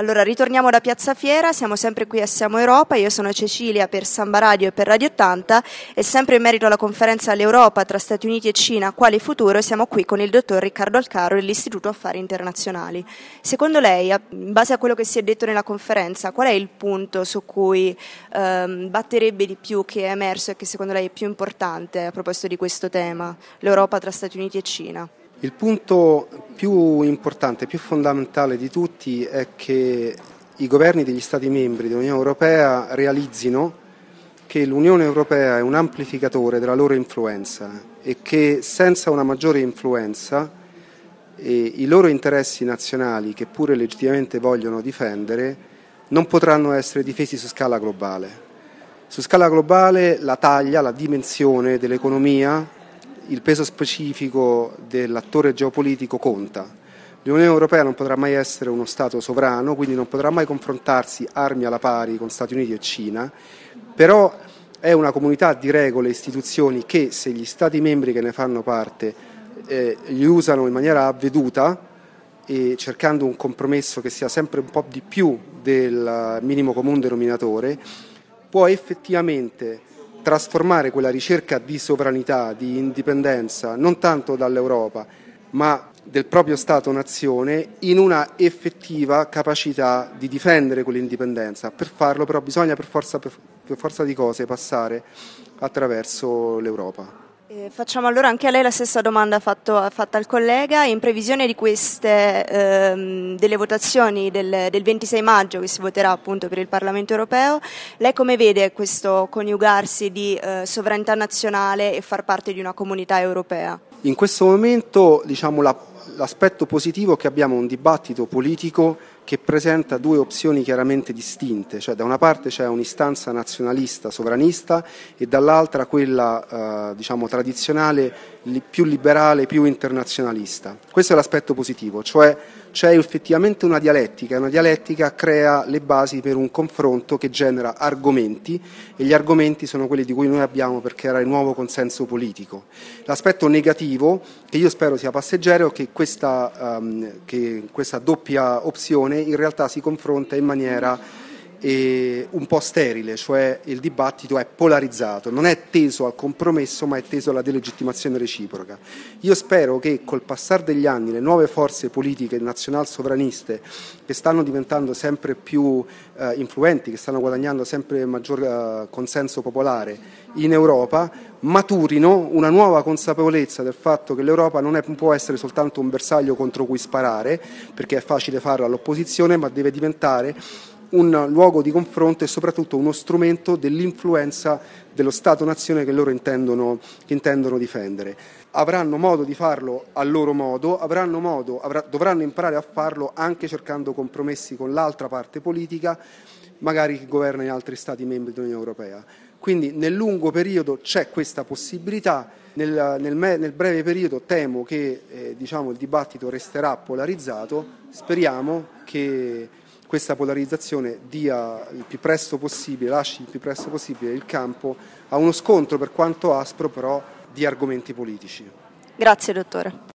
Allora, ritorniamo da Piazza Fiera, siamo sempre qui a Siamo Europa, io sono Cecilia per Samba Radio e per Radio 80 e sempre in merito alla conferenza all'Europa tra Stati Uniti e Cina, quale futuro, siamo qui con il dottor Riccardo Alcaro dell'Istituto Affari Internazionali. Secondo lei, in base a quello che si è detto nella conferenza, qual è il punto su cui ehm, batterebbe di più, che è emerso e che secondo lei è più importante a proposito di questo tema, l'Europa tra Stati Uniti e Cina? Il punto più importante, più fondamentale di tutti è che i governi degli Stati membri dell'Unione Europea realizzino che l'Unione Europea è un amplificatore della loro influenza e che senza una maggiore influenza eh, i loro interessi nazionali, che pure legittimamente vogliono difendere, non potranno essere difesi su scala globale. Su scala globale la taglia, la dimensione dell'economia il peso specifico dell'attore geopolitico conta. L'Unione Europea non potrà mai essere uno Stato sovrano, quindi non potrà mai confrontarsi armi alla pari con Stati Uniti e Cina, però è una comunità di regole e istituzioni che se gli Stati membri che ne fanno parte eh, li usano in maniera avveduta e cercando un compromesso che sia sempre un po' di più del minimo comune denominatore, può effettivamente trasformare quella ricerca di sovranità, di indipendenza, non tanto dall'Europa, ma del proprio Stato-nazione in una effettiva capacità di difendere quell'indipendenza. Per farlo però bisogna per forza, per forza di cose passare attraverso l'Europa. Eh, facciamo allora anche a lei la stessa domanda fatto, fatta al collega. In previsione di queste ehm, delle votazioni del, del, 26 maggio che si voterà appunto per il Parlamento europeo, lei come vede questo coniugarsi di eh, sovranità nazionale e far parte di una comunità europea? In questo momento diciamo, la, l'aspetto positivo è che abbiamo un dibattito politico che presenta due opzioni chiaramente distinte, cioè da una parte c'è un'istanza nazionalista, sovranista e dall'altra quella eh, diciamo, tradizionale, più liberale, più internazionalista. Questo è l'aspetto positivo, cioè c'è effettivamente una dialettica, una dialettica crea le basi per un confronto che genera argomenti e gli argomenti sono quelli di cui noi abbiamo per creare nuovo consenso politico. L'aspetto negativo, che io spero sia passeggero, è che questa, um, che questa doppia opzione in realtà si confronta in maniera e un po' sterile, cioè il dibattito è polarizzato, non è teso al compromesso ma è teso alla delegittimazione reciproca. Io spero che col passare degli anni le nuove forze politiche nazional sovraniste che stanno diventando sempre più eh, influenti, che stanno guadagnando sempre maggior eh, consenso popolare in Europa, maturino una nuova consapevolezza del fatto che l'Europa non, è, può essere soltanto un bersaglio contro cui sparare, perché è facile farlo all'opposizione, ma deve diventare un luogo di confronto e soprattutto uno strumento dell'influenza dello Stato-nazione che loro intendono, che intendono difendere. Avranno modo di farlo a loro modo, modo avrà, dovranno imparare a farlo anche cercando compromessi con l'altra parte politica, magari che governa in altri Stati membri dell'Unione Europea. Quindi nel lungo periodo c'è questa possibilità, nel, nel, nel breve periodo temo che eh, diciamo, il dibattito resterà polarizzato, speriamo che questa polarizzazione dia il più presto possibile, lasci il più presto possibile il campo a uno scontro per quanto aspro però di argomenti politici. Grazie dottore.